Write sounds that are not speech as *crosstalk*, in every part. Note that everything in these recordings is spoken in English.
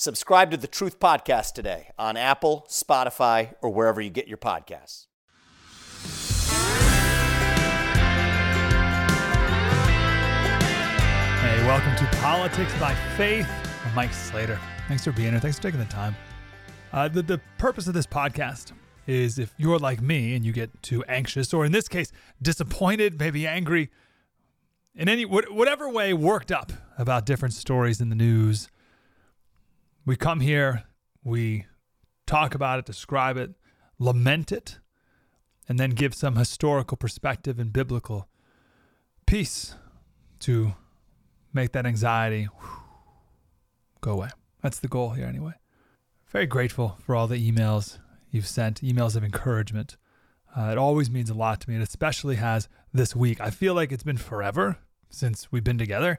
Subscribe to the Truth Podcast today on Apple, Spotify, or wherever you get your podcasts. Hey, welcome to Politics by Faith. I'm Mike Slater. Thanks for being here. Thanks for taking the time. Uh, the, the purpose of this podcast is if you're like me and you get too anxious, or in this case, disappointed, maybe angry, in any whatever way, worked up about different stories in the news we come here, we talk about it, describe it, lament it, and then give some historical perspective and biblical peace to make that anxiety go away. That's the goal here, anyway. Very grateful for all the emails you've sent, emails of encouragement. Uh, it always means a lot to me, and especially has this week. I feel like it's been forever since we've been together,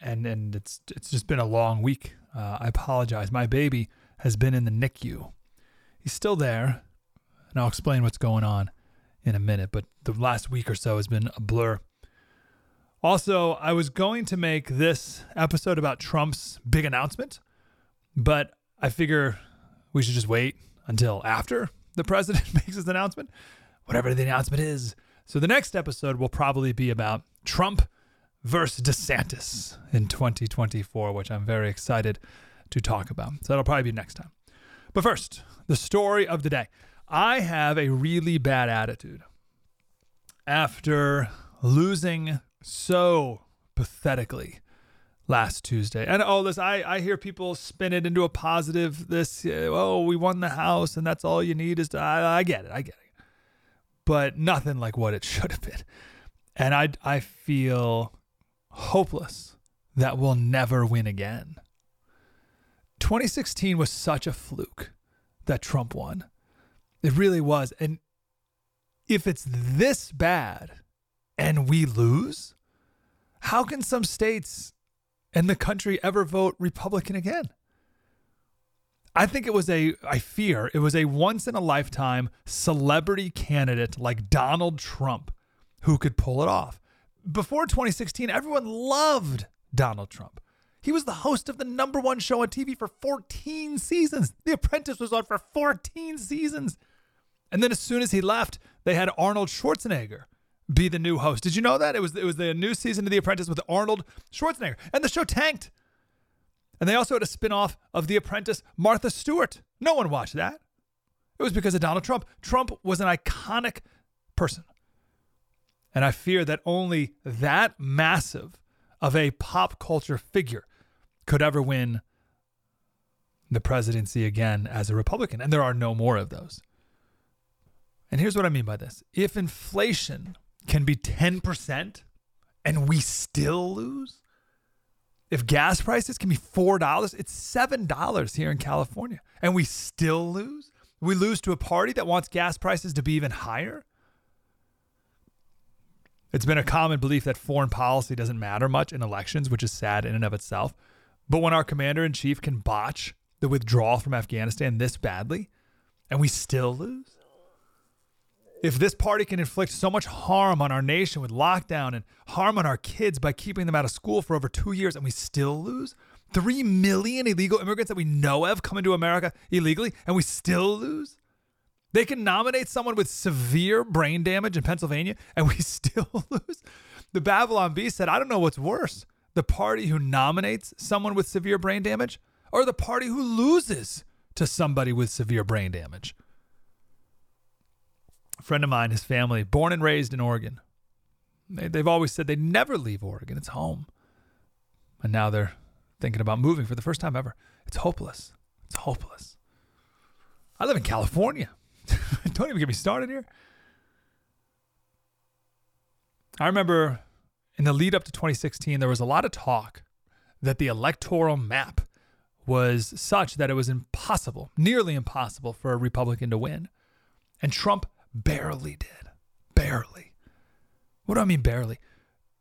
and and it's it's just been a long week uh, I apologize. My baby has been in the NICU. He's still there, and I'll explain what's going on in a minute, but the last week or so has been a blur. Also, I was going to make this episode about Trump's big announcement, but I figure we should just wait until after the president *laughs* makes his announcement, whatever the announcement is. So the next episode will probably be about Trump versus DeSantis in 2024, which I'm very excited to talk about. So that'll probably be next time. But first, the story of the day. I have a really bad attitude after losing so pathetically last Tuesday. And oh, listen, I, I hear people spin it into a positive. This, uh, oh, we won the House, and that's all you need is to. I, I get it, I get it, but nothing like what it *laughs* should have been. And I I feel hopeless that we'll never win again. 2016 was such a fluke that Trump won. It really was. And if it's this bad and we lose, how can some states and the country ever vote Republican again? I think it was a, I fear it was a once in a lifetime celebrity candidate like Donald Trump who could pull it off before 2016, everyone loved Donald Trump. He was the host of the number one show on TV for 14 seasons. The Apprentice was on for 14 seasons. And then as soon as he left, they had Arnold Schwarzenegger be the new host. Did you know that? It was it was the new season of The Apprentice with Arnold Schwarzenegger. And the show tanked. And they also had a spin-off of The Apprentice, Martha Stewart. No one watched that. It was because of Donald Trump. Trump was an iconic person. And I fear that only that massive of a pop culture figure could ever win the presidency again as a Republican. And there are no more of those. And here's what I mean by this if inflation can be 10% and we still lose, if gas prices can be $4, it's $7 here in California, and we still lose, we lose to a party that wants gas prices to be even higher. It's been a common belief that foreign policy doesn't matter much in elections, which is sad in and of itself. But when our commander in chief can botch the withdrawal from Afghanistan this badly and we still lose, if this party can inflict so much harm on our nation with lockdown and harm on our kids by keeping them out of school for over two years and we still lose, three million illegal immigrants that we know of come into America illegally and we still lose, they can nominate someone with severe brain damage in Pennsylvania and we *laughs* still lose. The Babylon Bee said, I don't know what's worse the party who nominates someone with severe brain damage or the party who loses to somebody with severe brain damage. A friend of mine, his family, born and raised in Oregon, they, they've always said they never leave Oregon. It's home. And now they're thinking about moving for the first time ever. It's hopeless. It's hopeless. I live in California. *laughs* Don't even get me started here. I remember in the lead up to 2016, there was a lot of talk that the electoral map was such that it was impossible, nearly impossible, for a Republican to win. And Trump barely did. Barely. What do I mean, barely?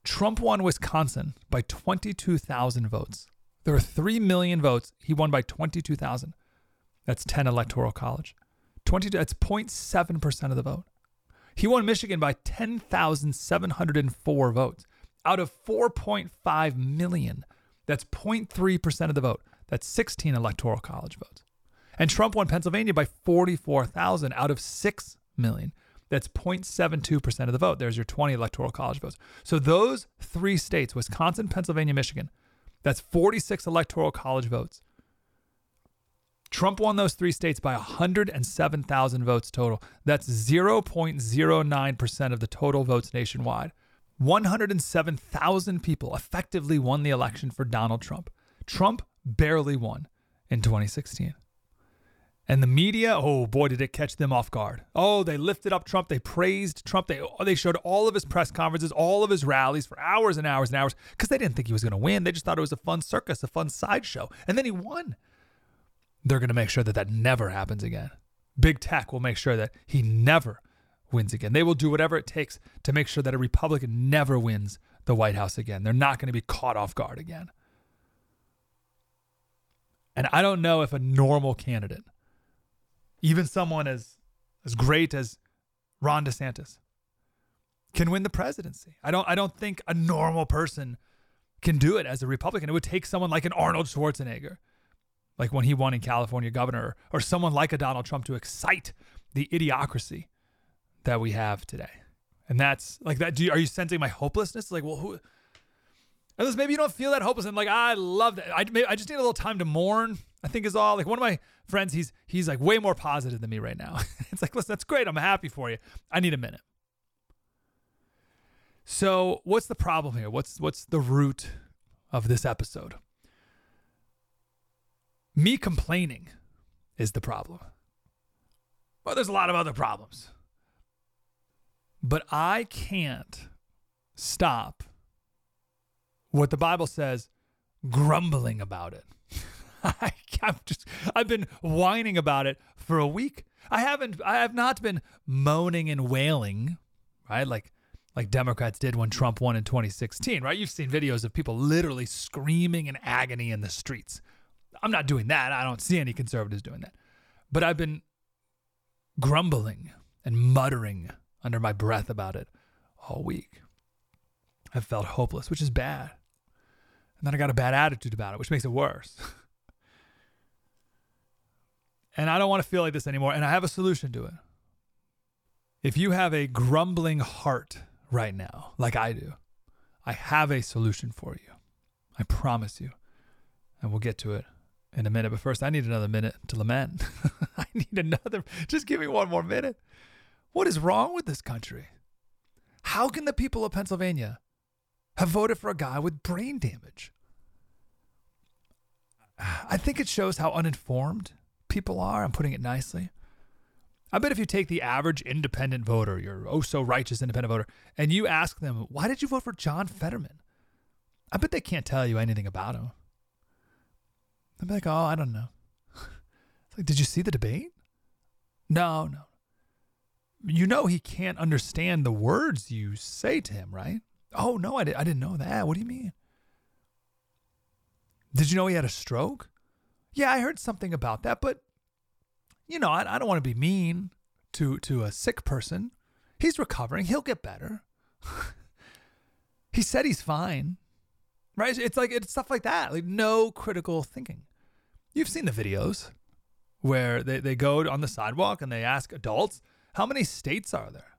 Trump won Wisconsin by 22,000 votes. There were 3 million votes. He won by 22,000. That's 10 electoral college. 22, that's 0.7% of the vote. He won Michigan by 10,704 votes out of 4.5 million. That's 0.3% of the vote. That's 16 electoral college votes. And Trump won Pennsylvania by 44,000 out of 6 million. That's 0.72% of the vote. There's your 20 electoral college votes. So those three states, Wisconsin, Pennsylvania, Michigan, that's 46 electoral college votes. Trump won those three states by 107,000 votes total. That's 0.09% of the total votes nationwide. 107,000 people effectively won the election for Donald Trump. Trump barely won in 2016. And the media, oh boy, did it catch them off guard. Oh, they lifted up Trump. They praised Trump. They, oh, they showed all of his press conferences, all of his rallies for hours and hours and hours because they didn't think he was going to win. They just thought it was a fun circus, a fun sideshow. And then he won. They're going to make sure that that never happens again. Big tech will make sure that he never wins again. They will do whatever it takes to make sure that a Republican never wins the White House again. They're not going to be caught off guard again. And I don't know if a normal candidate even someone as as great as Ron DeSantis can win the presidency. I don't I don't think a normal person can do it as a Republican. It would take someone like an Arnold Schwarzenegger, like when he won in California governor, or someone like a Donald Trump to excite the idiocracy that we have today. And that's like that. Do you, are you sensing my hopelessness? Like, well, who? Unless maybe you don't feel that hopeless. I'm like, I love that. I, I just need a little time to mourn. I think is all. Like one of my friends, he's he's like way more positive than me right now. *laughs* it's like, listen, that's great. I'm happy for you. I need a minute. So what's the problem here? What's what's the root of this episode? Me complaining is the problem. Well, there's a lot of other problems. But I can't stop what the Bible says, grumbling about it. *laughs* I, have just I've been whining about it for a week. I haven't I have not been moaning and wailing, right? Like like Democrats did when Trump won in 2016, right? You've seen videos of people literally screaming in agony in the streets. I'm not doing that. I don't see any conservatives doing that. But I've been grumbling and muttering under my breath about it all week. I felt hopeless, which is bad. And then I got a bad attitude about it, which makes it worse. *laughs* and I don't want to feel like this anymore. And I have a solution to it. If you have a grumbling heart right now, like I do, I have a solution for you. I promise you. And we'll get to it in a minute. But first, I need another minute to lament. *laughs* I need another. Just give me one more minute. What is wrong with this country? How can the people of Pennsylvania have voted for a guy with brain damage. I think it shows how uninformed people are. I'm putting it nicely. I bet if you take the average independent voter, your oh so righteous independent voter, and you ask them, why did you vote for John Fetterman? I bet they can't tell you anything about him. They'll be like, oh, I don't know. *laughs* It's like, did you see the debate? No, no. You know he can't understand the words you say to him, right? Oh, no, I, did, I didn't know that. What do you mean? Did you know he had a stroke? Yeah, I heard something about that, but you know, I, I don't want to be mean to to a sick person. He's recovering. He'll get better. *laughs* he said he's fine. Right? It's like it's stuff like that. Like no critical thinking. You've seen the videos where they, they go on the sidewalk and they ask adults, how many states are there?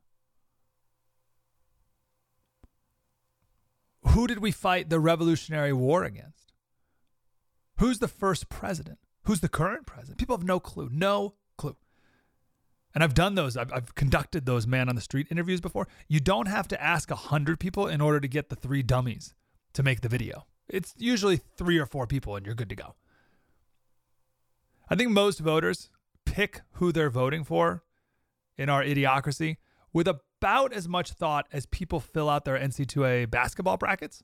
Who did we fight the Revolutionary War against? Who's the first president? Who's the current president? People have no clue. No clue. And I've done those. I've, I've conducted those man on the street interviews before. You don't have to ask 100 people in order to get the three dummies to make the video. It's usually three or four people and you're good to go. I think most voters pick who they're voting for in our idiocracy with about as much thought as people fill out their NCAA basketball brackets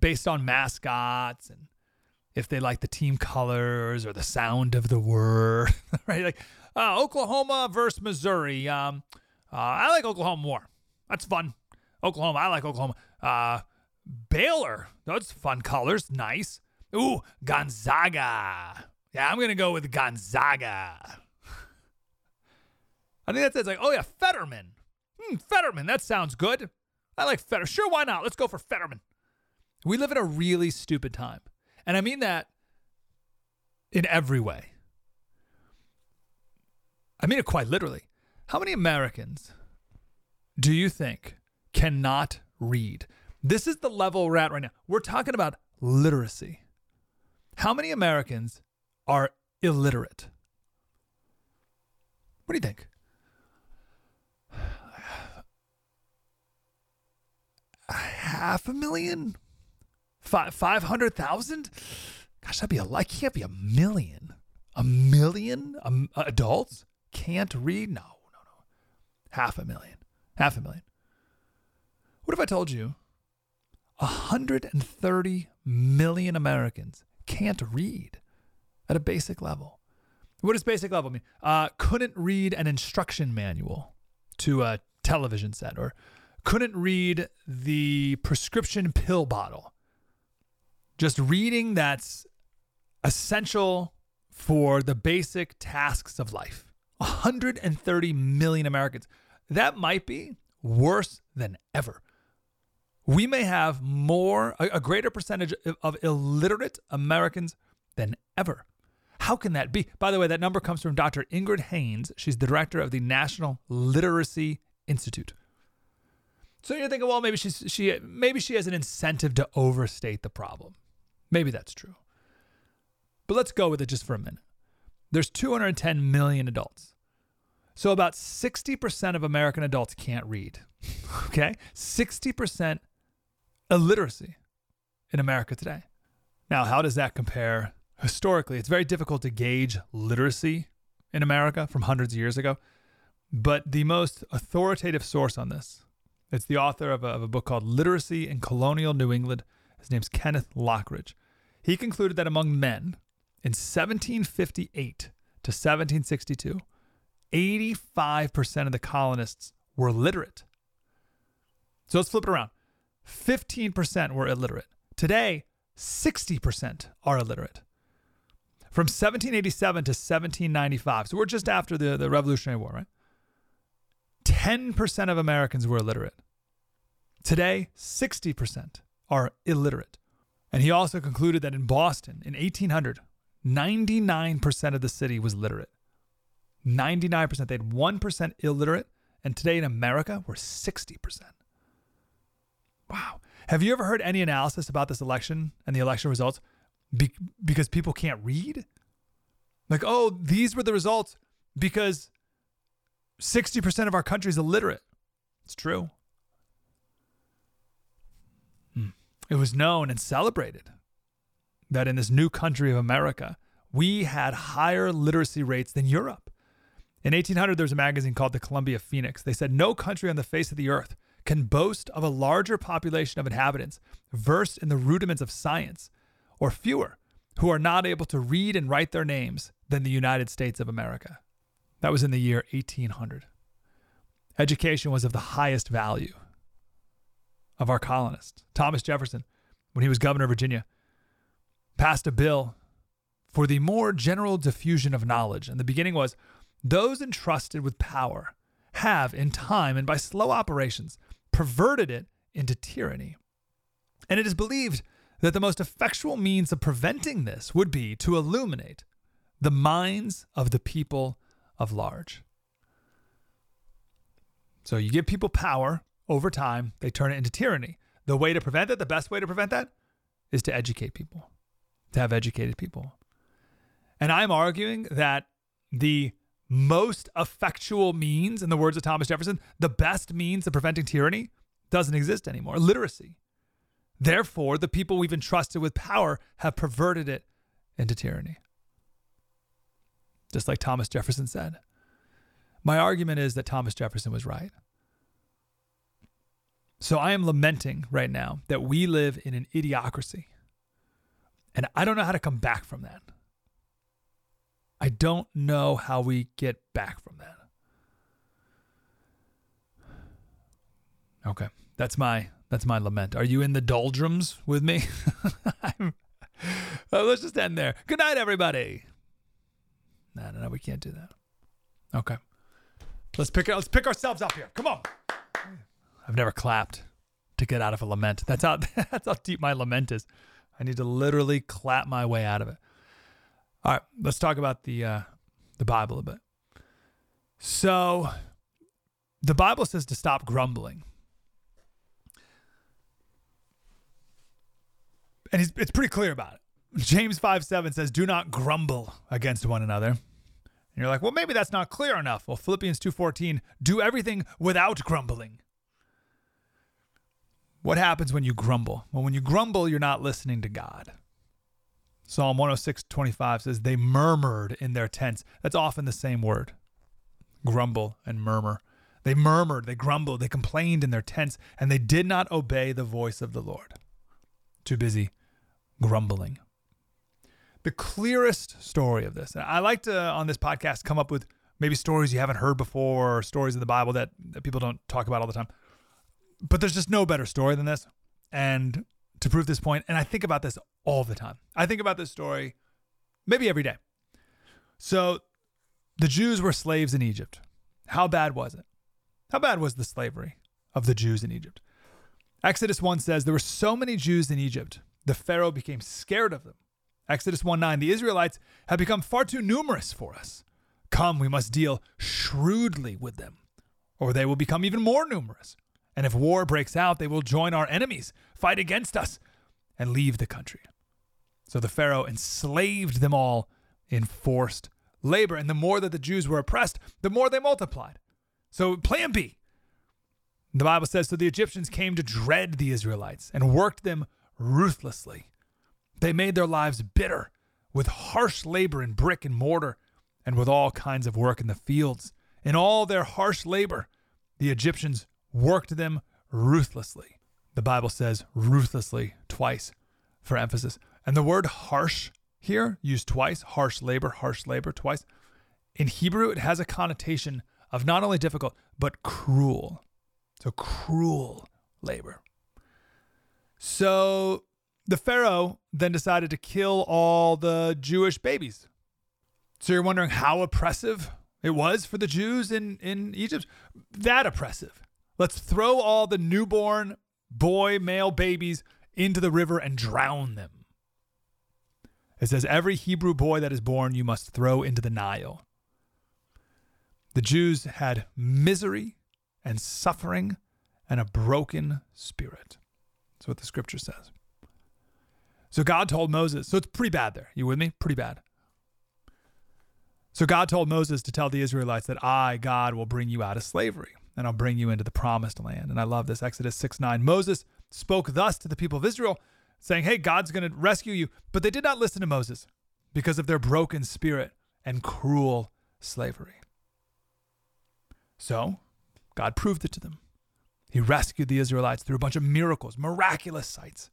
based on mascots and if they like the team colors or the sound of the word, *laughs* right? Like uh, Oklahoma versus Missouri. Um, uh, I like Oklahoma more. That's fun. Oklahoma, I like Oklahoma. Uh, Baylor, those fun colors, nice. Ooh, Gonzaga. Yeah, I'm gonna go with Gonzaga. *laughs* I think that says like, oh yeah, Fetterman. Hmm, Fetterman, that sounds good. I like Fetterman. Sure, why not? Let's go for Fetterman. We live in a really stupid time. And I mean that in every way. I mean it quite literally. How many Americans do you think cannot read? This is the level we're at right now. We're talking about literacy. How many Americans are illiterate? What do you think? Half a million? Five five hundred thousand? Gosh, that'd be a lot. Can't be a million. A million um, adults can't read? No, no, no. Half a million. Half a million. What if I told you 130 million Americans can't read at a basic level? What does basic level mean? Uh, couldn't read an instruction manual to a television set or couldn't read the prescription pill bottle. Just reading that's essential for the basic tasks of life. 130 million Americans. That might be worse than ever. We may have more, a, a greater percentage of, of illiterate Americans than ever. How can that be? By the way, that number comes from Dr. Ingrid Haines. She's the director of the National Literacy Institute. So you're thinking, well, maybe she's she maybe she has an incentive to overstate the problem. Maybe that's true. But let's go with it just for a minute. There's 210 million adults. So about 60% of American adults can't read. *laughs* okay? 60% illiteracy in America today. Now, how does that compare historically? It's very difficult to gauge literacy in America from hundreds of years ago. But the most authoritative source on this, it's the author of a, of a book called Literacy in Colonial New England. His name's Kenneth Lockridge. He concluded that among men, in 1758 to 1762, 85% of the colonists were literate. So let's flip it around 15% were illiterate. Today, 60% are illiterate. From 1787 to 1795, so we're just after the, the Revolutionary War, right? 10% of Americans were illiterate. Today, 60% are illiterate. And he also concluded that in Boston in 1800, 99% of the city was literate. 99%. They had 1% illiterate. And today in America, we're 60%. Wow. Have you ever heard any analysis about this election and the election results be- because people can't read? Like, oh, these were the results because 60% of our country is illiterate. It's true. Hmm. It was known and celebrated that in this new country of America, we had higher literacy rates than Europe. In 1800, there was a magazine called the Columbia Phoenix. They said no country on the face of the earth can boast of a larger population of inhabitants versed in the rudiments of science, or fewer, who are not able to read and write their names than the United States of America. That was in the year 1800. Education was of the highest value of our colonists. Thomas Jefferson, when he was governor of Virginia, passed a bill for the more general diffusion of knowledge. And the beginning was those entrusted with power have, in time and by slow operations, perverted it into tyranny. And it is believed that the most effectual means of preventing this would be to illuminate the minds of the people of large. So you give people power over time, they turn it into tyranny. The way to prevent that, the best way to prevent that, is to educate people, to have educated people. And I'm arguing that the most effectual means, in the words of Thomas Jefferson, the best means of preventing tyranny doesn't exist anymore literacy. Therefore, the people we've entrusted with power have perverted it into tyranny. Just like Thomas Jefferson said. My argument is that Thomas Jefferson was right. So I am lamenting right now that we live in an idiocracy And I don't know how to come back from that. I don't know how we get back from that. Okay. That's my that's my lament. Are you in the doldrums with me? well, *laughs* uh, let's just end there. Good night, everybody. No, no, no, we can't do that. Okay. Let's pick. Let's pick ourselves up here. Come on. I've never clapped to get out of a lament. That's how *laughs* that's how deep my lament is. I need to literally clap my way out of it. All right, let's talk about the uh, the Bible a bit. So, the Bible says to stop grumbling. and he's, it's pretty clear about it. James 5 7 says, Do not grumble against one another. And you're like, well, maybe that's not clear enough. Well, Philippians 2:14, do everything without grumbling. What happens when you grumble? Well, when you grumble, you're not listening to God. Psalm 106:25 says they murmured in their tents. That's often the same word. Grumble and murmur. They murmured, they grumbled, they complained in their tents, and they did not obey the voice of the Lord. Too busy grumbling. The clearest story of this, I like to on this podcast come up with maybe stories you haven't heard before or stories in the Bible that, that people don't talk about all the time. But there's just no better story than this. And to prove this point, and I think about this all the time. I think about this story maybe every day. So the Jews were slaves in Egypt. How bad was it? How bad was the slavery of the Jews in Egypt? Exodus 1 says there were so many Jews in Egypt the Pharaoh became scared of them. Exodus 1 9, the Israelites have become far too numerous for us. Come, we must deal shrewdly with them, or they will become even more numerous. And if war breaks out, they will join our enemies, fight against us, and leave the country. So the Pharaoh enslaved them all in forced labor. And the more that the Jews were oppressed, the more they multiplied. So, plan B. The Bible says So the Egyptians came to dread the Israelites and worked them ruthlessly. They made their lives bitter with harsh labor in brick and mortar and with all kinds of work in the fields. In all their harsh labor, the Egyptians worked them ruthlessly. The Bible says ruthlessly twice for emphasis. And the word harsh here, used twice harsh labor, harsh labor twice. In Hebrew, it has a connotation of not only difficult, but cruel. So, cruel labor. So the Pharaoh then decided to kill all the Jewish babies. So you're wondering how oppressive it was for the Jews in, in Egypt? That oppressive. Let's throw all the newborn boy, male babies into the river and drown them. It says, Every Hebrew boy that is born you must throw into the Nile. The Jews had misery and suffering and a broken spirit. That's what the scripture says. So God told Moses, so it's pretty bad there. You with me? Pretty bad. So God told Moses to tell the Israelites that I, God, will bring you out of slavery and I'll bring you into the promised land. And I love this. Exodus 6 9. Moses spoke thus to the people of Israel, saying, Hey, God's going to rescue you. But they did not listen to Moses because of their broken spirit and cruel slavery. So God proved it to them. He rescued the Israelites through a bunch of miracles, miraculous sights,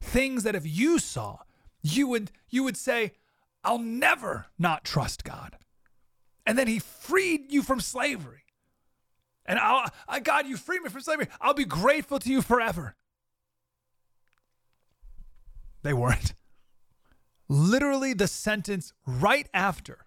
things that if you saw, you would you would say, "I'll never not trust God." And then he freed you from slavery. And I'll, I, God, you freed me from slavery. I'll be grateful to you forever. They weren't. Literally, the sentence right after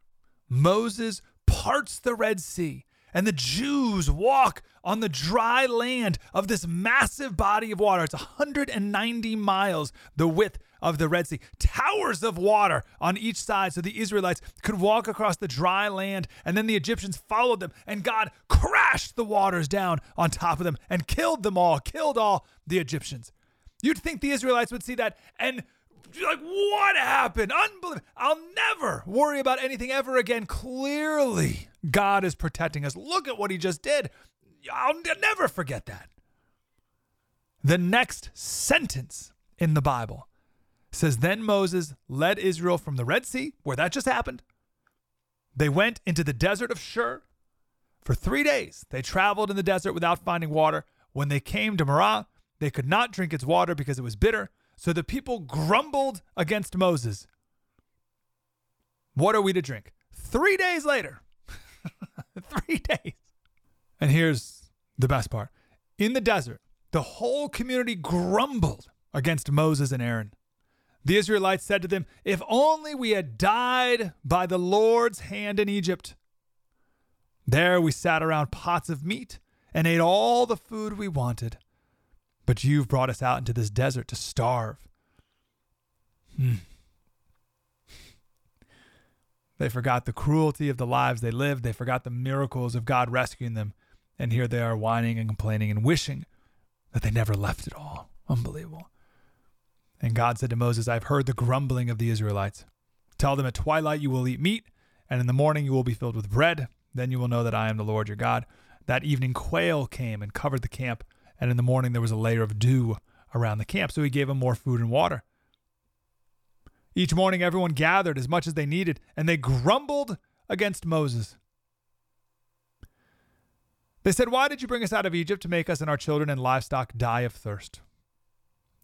Moses parts the Red Sea and the Jews walk on the dry land of this massive body of water. It's 190 miles, the width of the Red Sea, towers of water on each side, so the Israelites could walk across the dry land. And then the Egyptians followed them, and God crashed the waters down on top of them and killed them all, killed all the Egyptians. You'd think the Israelites would see that and like, what happened? Unbelievable. I'll never worry about anything ever again. Clearly, God is protecting us. Look at what he just did. I'll never forget that. The next sentence in the Bible says Then Moses led Israel from the Red Sea, where that just happened. They went into the desert of Shur. For three days, they traveled in the desert without finding water. When they came to Marah, they could not drink its water because it was bitter. So the people grumbled against Moses. What are we to drink? Three days later. *laughs* Three days. And here's the best part in the desert, the whole community grumbled against Moses and Aaron. The Israelites said to them, If only we had died by the Lord's hand in Egypt. There we sat around pots of meat and ate all the food we wanted. But you've brought us out into this desert to starve. Hmm. They forgot the cruelty of the lives they lived. They forgot the miracles of God rescuing them. And here they are whining and complaining and wishing that they never left at all. Unbelievable. And God said to Moses, I've heard the grumbling of the Israelites. Tell them at twilight you will eat meat, and in the morning you will be filled with bread. Then you will know that I am the Lord your God. That evening, quail came and covered the camp, and in the morning there was a layer of dew around the camp. So he gave them more food and water. Each morning, everyone gathered as much as they needed, and they grumbled against Moses. They said, Why did you bring us out of Egypt to make us and our children and livestock die of thirst?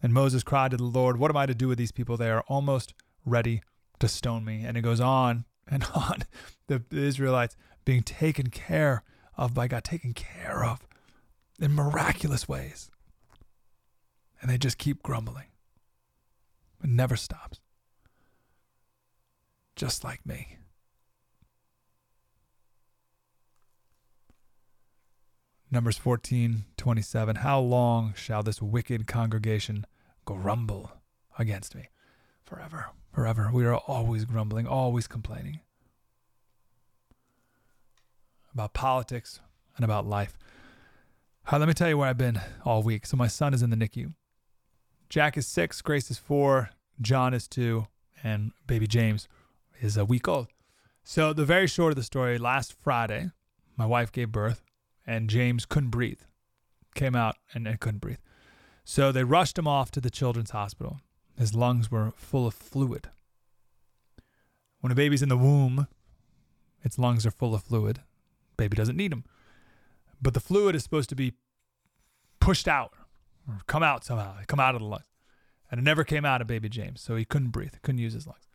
And Moses cried to the Lord, What am I to do with these people? They are almost ready to stone me. And it goes on and *laughs* on. The, Israelites being taken care of by God, taken care of in miraculous ways. And they just keep grumbling. It never stops just like me. Numbers 14, 27. How long shall this wicked congregation grumble against me? Forever, forever. We are always grumbling, always complaining about politics and about life. Uh, let me tell you where I've been all week. So, my son is in the NICU. Jack is six, Grace is four, John is two, and baby James is a week old. So, the very short of the story last Friday, my wife gave birth and James couldn't breathe, came out and, and couldn't breathe. So, they rushed him off to the children's hospital. His lungs were full of fluid. When a baby's in the womb, its lungs are full of fluid. Baby doesn't need them. But the fluid is supposed to be pushed out or come out somehow, come out of the lungs. And it never came out of baby James, so he couldn't breathe, couldn't use his lungs.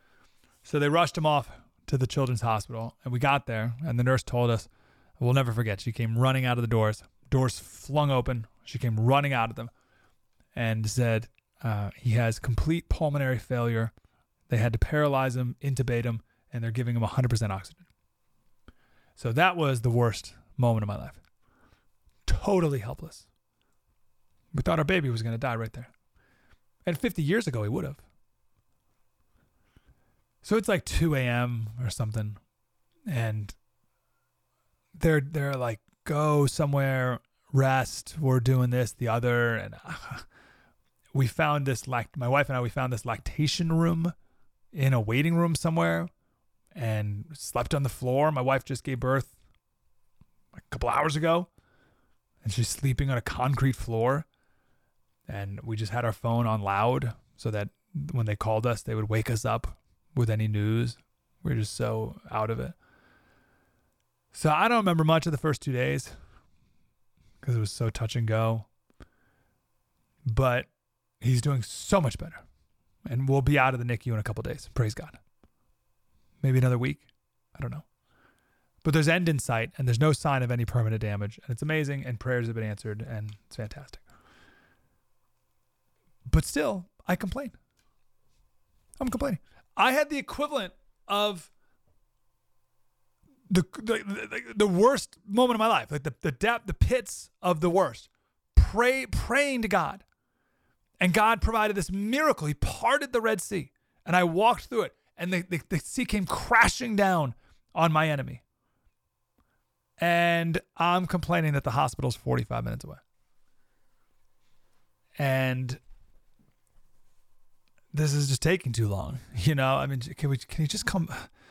So they rushed him off to the children's hospital, and we got there, and the nurse told us, we'll never forget, she came running out of the doors, doors flung open. She came running out of them and said, uh, he has complete pulmonary failure. They had to paralyze him, intubate him, and they're giving him 100% oxygen. So that was the worst moment of my life. Totally helpless. We thought our baby was going to die right there. And 50 years ago, he would have. So it's like 2 a.m. or something, and they're they're like, go somewhere, rest. We're doing this, the other, and uh, *laughs* we found this like my wife and I we found this lactation room in a waiting room somewhere, and slept on the floor. My wife just gave birth a couple hours ago, and she's sleeping on a concrete floor, and we just had our phone on loud so that when they called us, they would wake us up with any news. We are just so out of it. So I don't remember much of the first two days because it was so touch and go. But he's doing so much better. And we'll be out of the NICU in a couple days. Praise God. Maybe another week. I don't know. But there's end in sight and there's no sign of any permanent damage. And it's amazing. And prayers have been answered and it's fantastic. But still, I complain. I'm complaining. I had the equivalent of the the, the, worst moment of my life, like the, the depth, the pits of the worst. Pray, praying to God. And God provided this miracle. He parted the Red Sea. And I walked through it. And the, the, the sea came crashing down on my enemy. And I'm complaining that the hospital's 45 minutes away. And this is just taking too long. *laughs* You know, I mean, can we can you just come?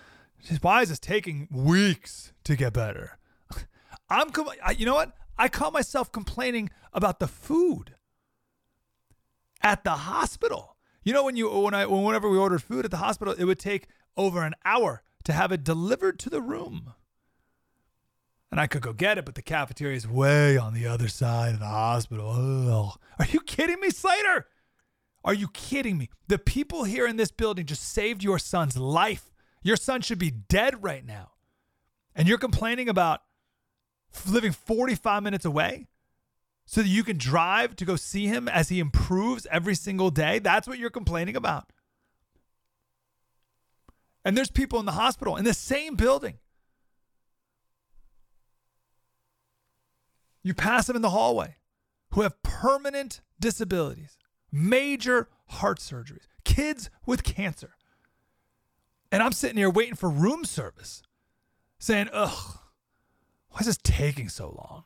*sighs* Why is this taking weeks to get better? *laughs* I'm, com, you know what? I caught myself complaining about the food at the hospital. You know, when you when I whenever we ordered food at the hospital, it would take over an hour to have it delivered to the room. And I could go get it, but the cafeteria is way on the other side of the hospital. Ugh. Are you kidding me, Slater? Are you kidding me? The people here in this building just saved your son's life. Your son should be dead right now. And you're complaining about living 45 minutes away so that you can drive to go see him as he improves every single day? That's what you're complaining about. And there's people in the hospital in the same building. You pass them in the hallway who have permanent disabilities, major heart surgeries, kids with cancer. And I'm sitting here waiting for room service, saying, ugh, why is this taking so long?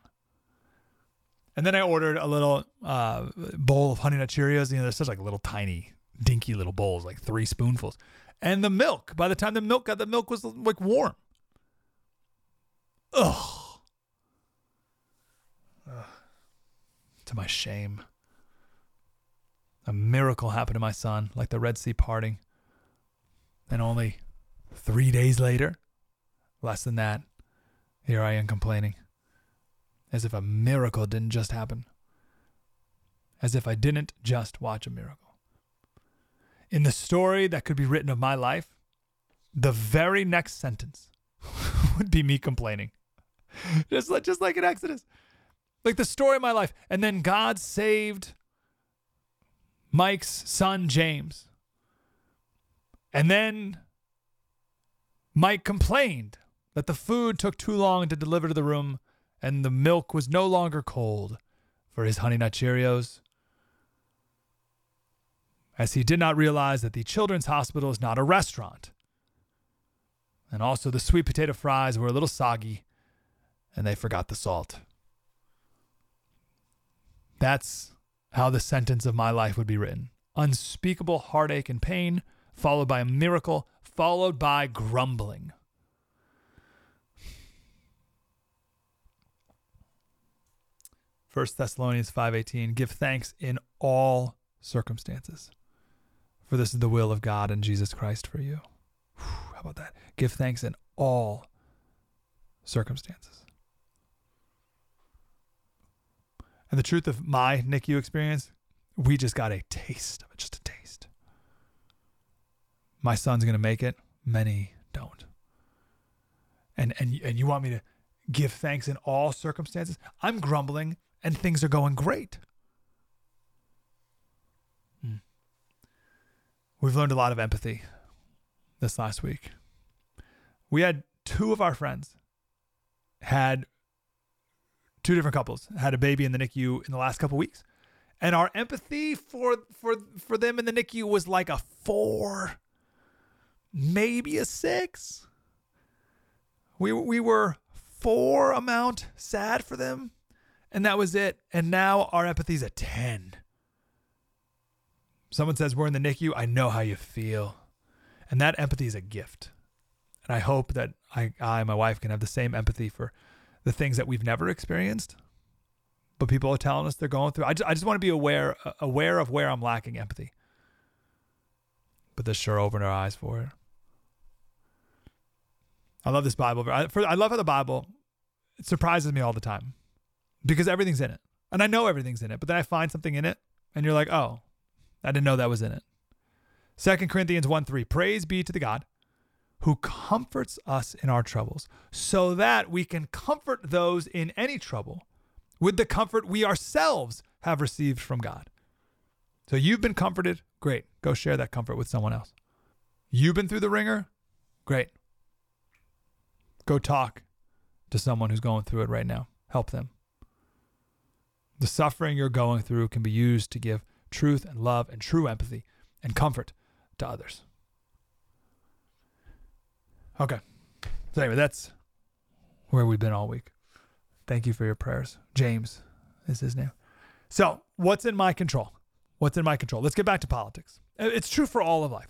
And then I ordered a little uh, bowl of Honey Nut Cheerios. You know, they're such like little tiny, dinky little bowls, like three spoonfuls. And the milk, by the time the milk got, the milk was like warm. Ugh. Ugh. To my shame. A miracle happened to my son, like the Red Sea parting. And only three days later, less than that, here I am complaining. As if a miracle didn't just happen. As if I didn't just watch a miracle. In the story that could be written of my life, the very next sentence *laughs* would be me complaining. *laughs* just, like, just like in Exodus. Like the story of my life. And then God saved Mike's son, James. And then Mike complained that the food took too long to deliver to the room and the milk was no longer cold for his Honey Nut Cheerios. As he did not realize that the Children's Hospital is not a restaurant. And also, the sweet potato fries were a little soggy and they forgot the salt. That's how the sentence of my life would be written unspeakable heartache and pain, followed by a miracle, followed by grumbling. First Thessalonians 5:18 Give thanks in all circumstances for this is the will of God and Jesus Christ for you. How about that? Give thanks in all circumstances. And the truth of my NICU experience, we just got a taste of it, just a taste. My son's going to make it, many don't. And and and you want me to give thanks in all circumstances? I'm grumbling and things are going great. Hmm. We've learned a lot of empathy this last week. We had two of our friends had two different couples had a baby in the NICU in the last couple weeks. And our empathy for for for them in the NICU was like a 4, maybe a 6. We we were 4 amount sad for them and that was it. And now our empathy's a 10. Someone says we're in the NICU. I know how you feel. And that empathy is a gift. And I hope that I, I, my wife, can have the same empathy for the things that we've never experienced, but people are telling us they're going through. I just, I just want to be aware, aware of where I'm lacking empathy. But this sure opened our eyes for it. I love this Bible. I, for, I love how the Bible it surprises me all the time because everything's in it. And I know everything's in it, but then I find something in it and you're like, oh, I didn't know that was in it. 2 Corinthians 1 3, praise be to the God who comforts us in our troubles, so that we can comfort those in any trouble with the comfort we ourselves have received from God. So you've been comforted, great. Go share that comfort with someone else. You've been through the ringer, great. Go talk to someone who's going through it right now. Help them. The suffering you're going through can be used to give truth and love and true empathy and comfort to others. Okay. So, anyway, that's where we've been all week. Thank you for your prayers. James is his name. So, what's in my control? What's in my control? Let's get back to politics. Uh, it's true for all of life,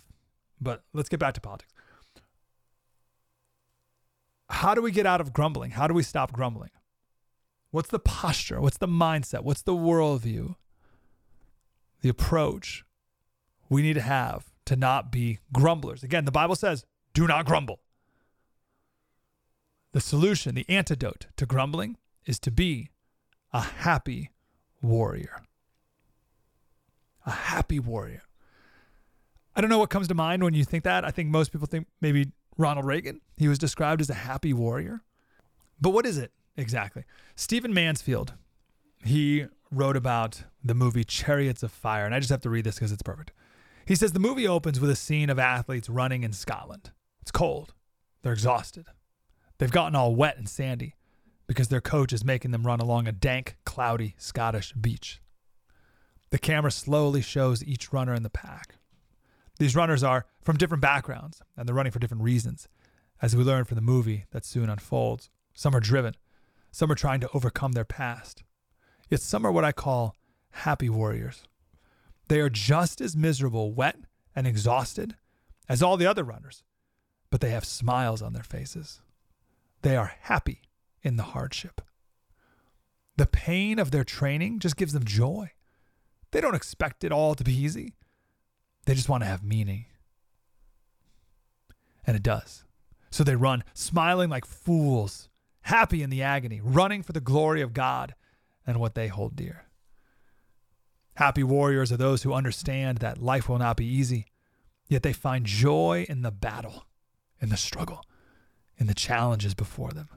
but let's get back to politics. How do we get out of grumbling? How do we stop grumbling? What's the posture? What's the mindset? What's the worldview? The approach we need to have to not be grumblers. Again, the Bible says, do not grumble. The solution, the antidote to grumbling is to be a happy warrior. a happy warrior. I don't know what comes to mind when you think that. I think most people think maybe Ronald Reagan. He was described as a happy warrior. But what is it exactly? Stephen Mansfield, he wrote about the movie Chariots of Fire, and I just have to read this because it's perfect. He says the movie opens with a scene of athletes running in Scotland. It's cold. They're exhausted. They've gotten all wet and sandy because their coach is making them run along a dank, cloudy Scottish beach. The camera slowly shows each runner in the pack. These runners are from different backgrounds and they're running for different reasons, as we learn from the movie that soon unfolds. Some are driven, some are trying to overcome their past. Yet some are what I call happy warriors. They are just as miserable, wet, and exhausted as all the other runners, but they have smiles on their faces. They are happy in the hardship. The pain of their training just gives them joy. They don't expect it all to be easy. They just want to have meaning. And it does. So they run, smiling like fools, happy in the agony, running for the glory of God and what they hold dear. Happy warriors are those who understand that life will not be easy, yet they find joy in the battle, in the struggle, in the challenges before them.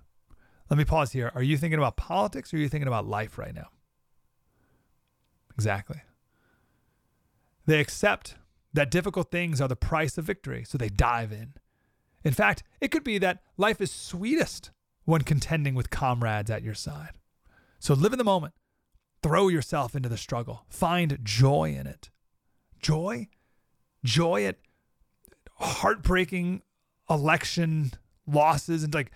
Let me pause here. Are you thinking about politics or are you thinking about life right now? Exactly. They accept that difficult things are the price of victory, so they dive in. In fact, it could be that life is sweetest when contending with comrades at your side. So live in the moment. Throw yourself into the struggle. Find joy in it. Joy? Joy at heartbreaking election losses and like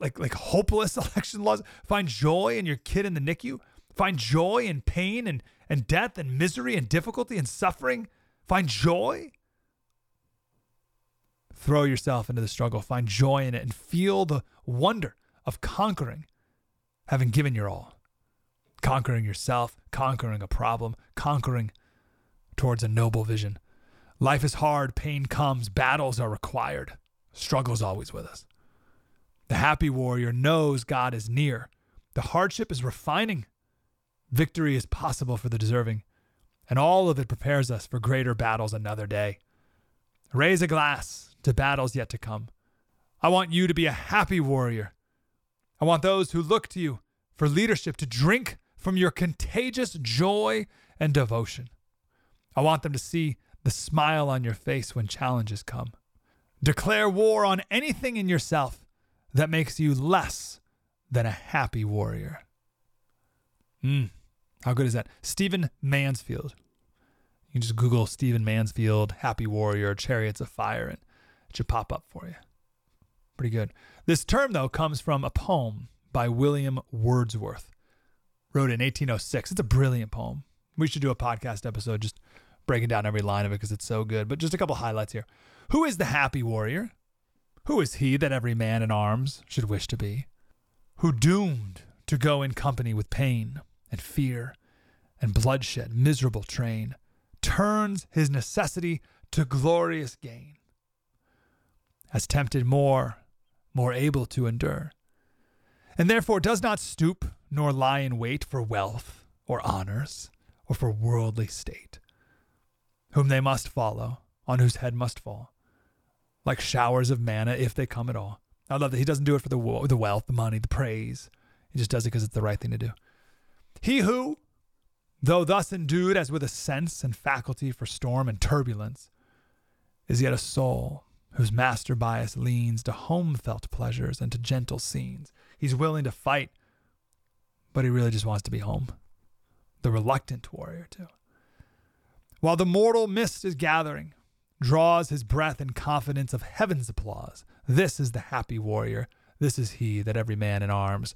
like like hopeless *laughs* election laws. Find joy in your kid in the NICU. Find joy in pain and, and death and misery and difficulty and suffering. Find joy. Throw yourself into the struggle. Find joy in it and feel the wonder of conquering, having given your all. Conquering yourself, conquering a problem, conquering towards a noble vision. Life is hard, pain comes, battles are required. Struggle's always with us. The happy warrior knows God is near. The hardship is refining. Victory is possible for the deserving. And all of it prepares us for greater battles another day. Raise a glass to battles yet to come. I want you to be a happy warrior. I want those who look to you for leadership to drink from your contagious joy and devotion. I want them to see the smile on your face when challenges come. Declare war on anything in yourself that makes you less than a happy warrior. Hmm. How good is that? Stephen Mansfield. You can just Google Stephen Mansfield, Happy Warrior, Chariots of Fire, and it should pop up for you. Pretty good. This term, though, comes from a poem by William Wordsworth. Wrote in 1806. It's a brilliant poem. We should do a podcast episode just breaking down every line of it because it's so good. But just a couple highlights here. Who is the happy warrior? Who is he that every man in arms should wish to be? Who doomed to go in company with pain and fear and bloodshed, miserable train, turns his necessity to glorious gain, has tempted more, more able to endure, and therefore does not stoop nor lie in wait for wealth or honors or for worldly state, whom they must follow, on whose head must fall like showers of manna if they come at all. I love that he doesn't do it for the the wealth, the money, the praise. He just does it because it's the right thing to do. He who, though thus endued as with a sense and faculty for storm and turbulence, is yet a soul whose master bias leans to home felt pleasures and to gentle scenes. He's willing to fight, but he really just wants to be home. The reluctant warrior, too. While the mortal mist is gathering, draws his breath in confidence of heaven's applause. This is the happy warrior. This is he that every man in arms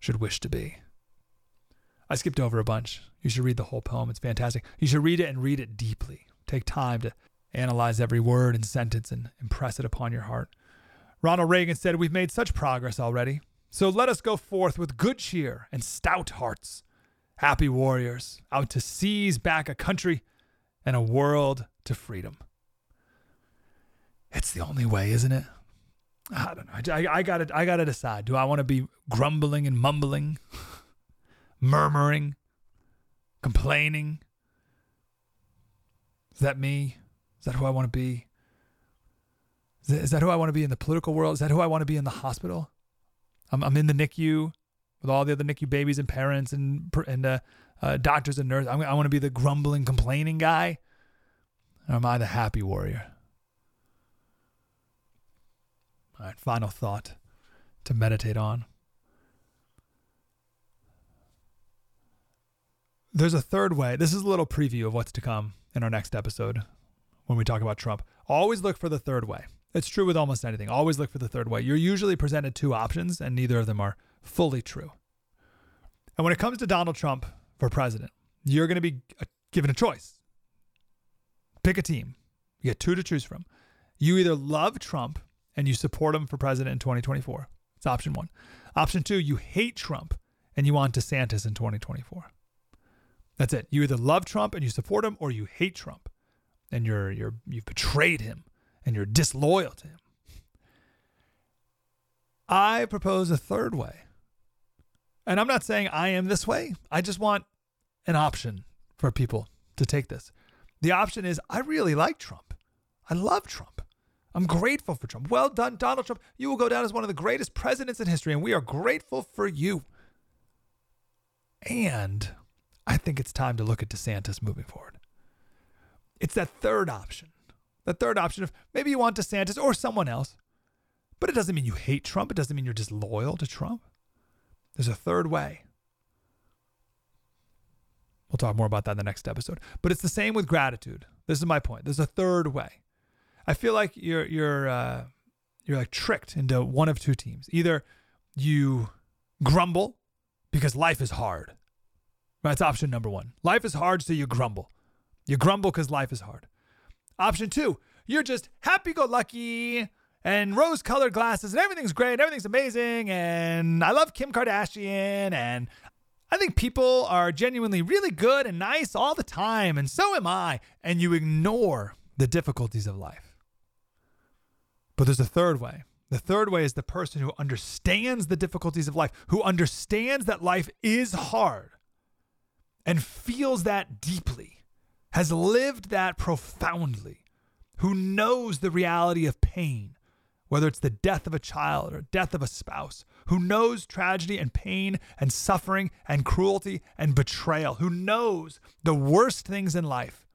should wish to be. I skipped over a bunch. You should read the whole poem. It's fantastic. You should read it and read it deeply. Take time to analyze every word and sentence and impress it upon your heart. Ronald Reagan said, We've made such progress already. So let us go forth with good cheer and stout hearts, happy warriors, out to seize back a country and a world to freedom. It's the only way, isn't it? I don't know. I, I got to I got to decide. Do I want to be grumbling and mumbling, *laughs* murmuring, complaining, Is that me? Is that who I want to be? Is that, is that who I want to be in the political world? Is that who I want to be in the hospital? I'm, I'm in the NICU with all the other NICU babies and parents and and uh, uh, doctors and nurses. I'm, I want to be the grumbling, complaining guy. Or am I the happy warrior? All right, final thought to meditate on. There's a third way. This is a little preview of what's to come in our next episode when we talk about Trump. Always look for the third way. It's true with almost anything. Always look for the third way. You're usually presented two options, and neither of them are fully true. And when it comes to Donald Trump for president, you're going to be uh, given a choice. Pick a team. You get two to choose from. You either love Trump and you support him for president in 2024. It's option one. Option two, you hate Trump and you want DeSantis in 2024. That's it. You either love Trump and you support him, or you hate Trump and you're you're you've betrayed him and you're disloyal to him. I propose a third way. And I'm not saying I am this way. I just want an option for people to take this. The option is I really like Trump. I love Trump. I'm grateful for Trump. Well done, Donald Trump. You will go down as one of the greatest presidents in history, and we are grateful for you. And I think it's time to look at DeSantis moving forward. It's that third option. The third option of maybe you want DeSantis or someone else, but it doesn't mean you hate Trump. It doesn't mean you're disloyal to Trump. There's a third way. We'll talk more about that in the next episode. But it's the same with gratitude. This is my point. There's a third way. I feel like you're you're uh, you're like tricked into one of two teams. Either you grumble because life is hard. That's option number one. Life is hard, so you grumble. You grumble because life is hard. Option two, you're just happy go lucky and rose colored glasses and everything's great, and everything's amazing, and I love Kim Kardashian, and I think people are genuinely really good and nice all the time, and so am I. And you ignore the difficulties of life. But there's a third way. The third way is the person who understands the difficulties of life, who understands that life is hard and feels that deeply, has lived that profoundly, who knows the reality of pain, whether it's the death of a child or death of a spouse, who knows tragedy and pain and suffering and cruelty and betrayal, who knows the worst things in life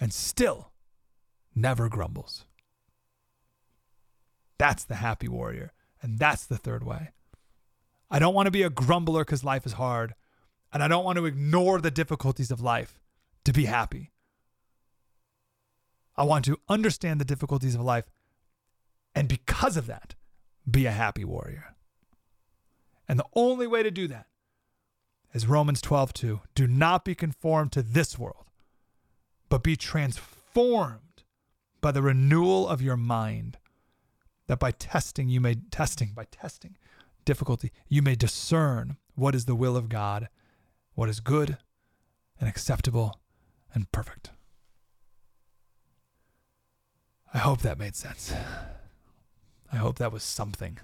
and still never grumbles. That's the happy warrior, and that's the third way. I don't want to be a grumbler because life is hard, and I don't want to ignore the difficulties of life to be happy. I want to understand the difficulties of life and because of that, be a happy warrior. And the only way to do that is Romans 12, 2. Do not be conformed to this world, but be transformed by the renewal of your mind. That by testing, you may testing, by testing difficulty, you may discern what is the will of God, what is good and acceptable and perfect. I hope that made sense. I hope that was something.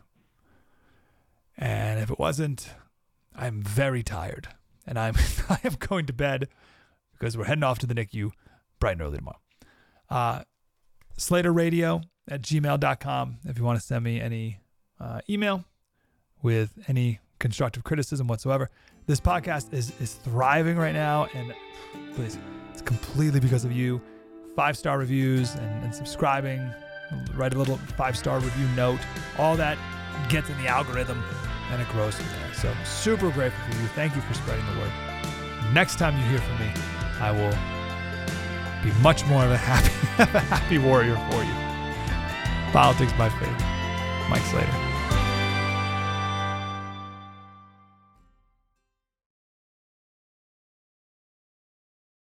And if it wasn't, I'm very tired. And I'm *laughs* I am going to bed because we're heading off to the NICU bright and early tomorrow. Uh, Slater Radio at gmail.com if you want to send me any uh, email with any constructive criticism whatsoever. This podcast is is thriving right now, and please, it's completely because of you. Five star reviews and, and subscribing write a little five star review note. All that gets in the algorithm and it grows from there. So super grateful for you. Thank you for spreading the word. Next time you hear from me, I will be much more of a happy, *laughs* happy warrior for you. Politics by faith. Mike Slater.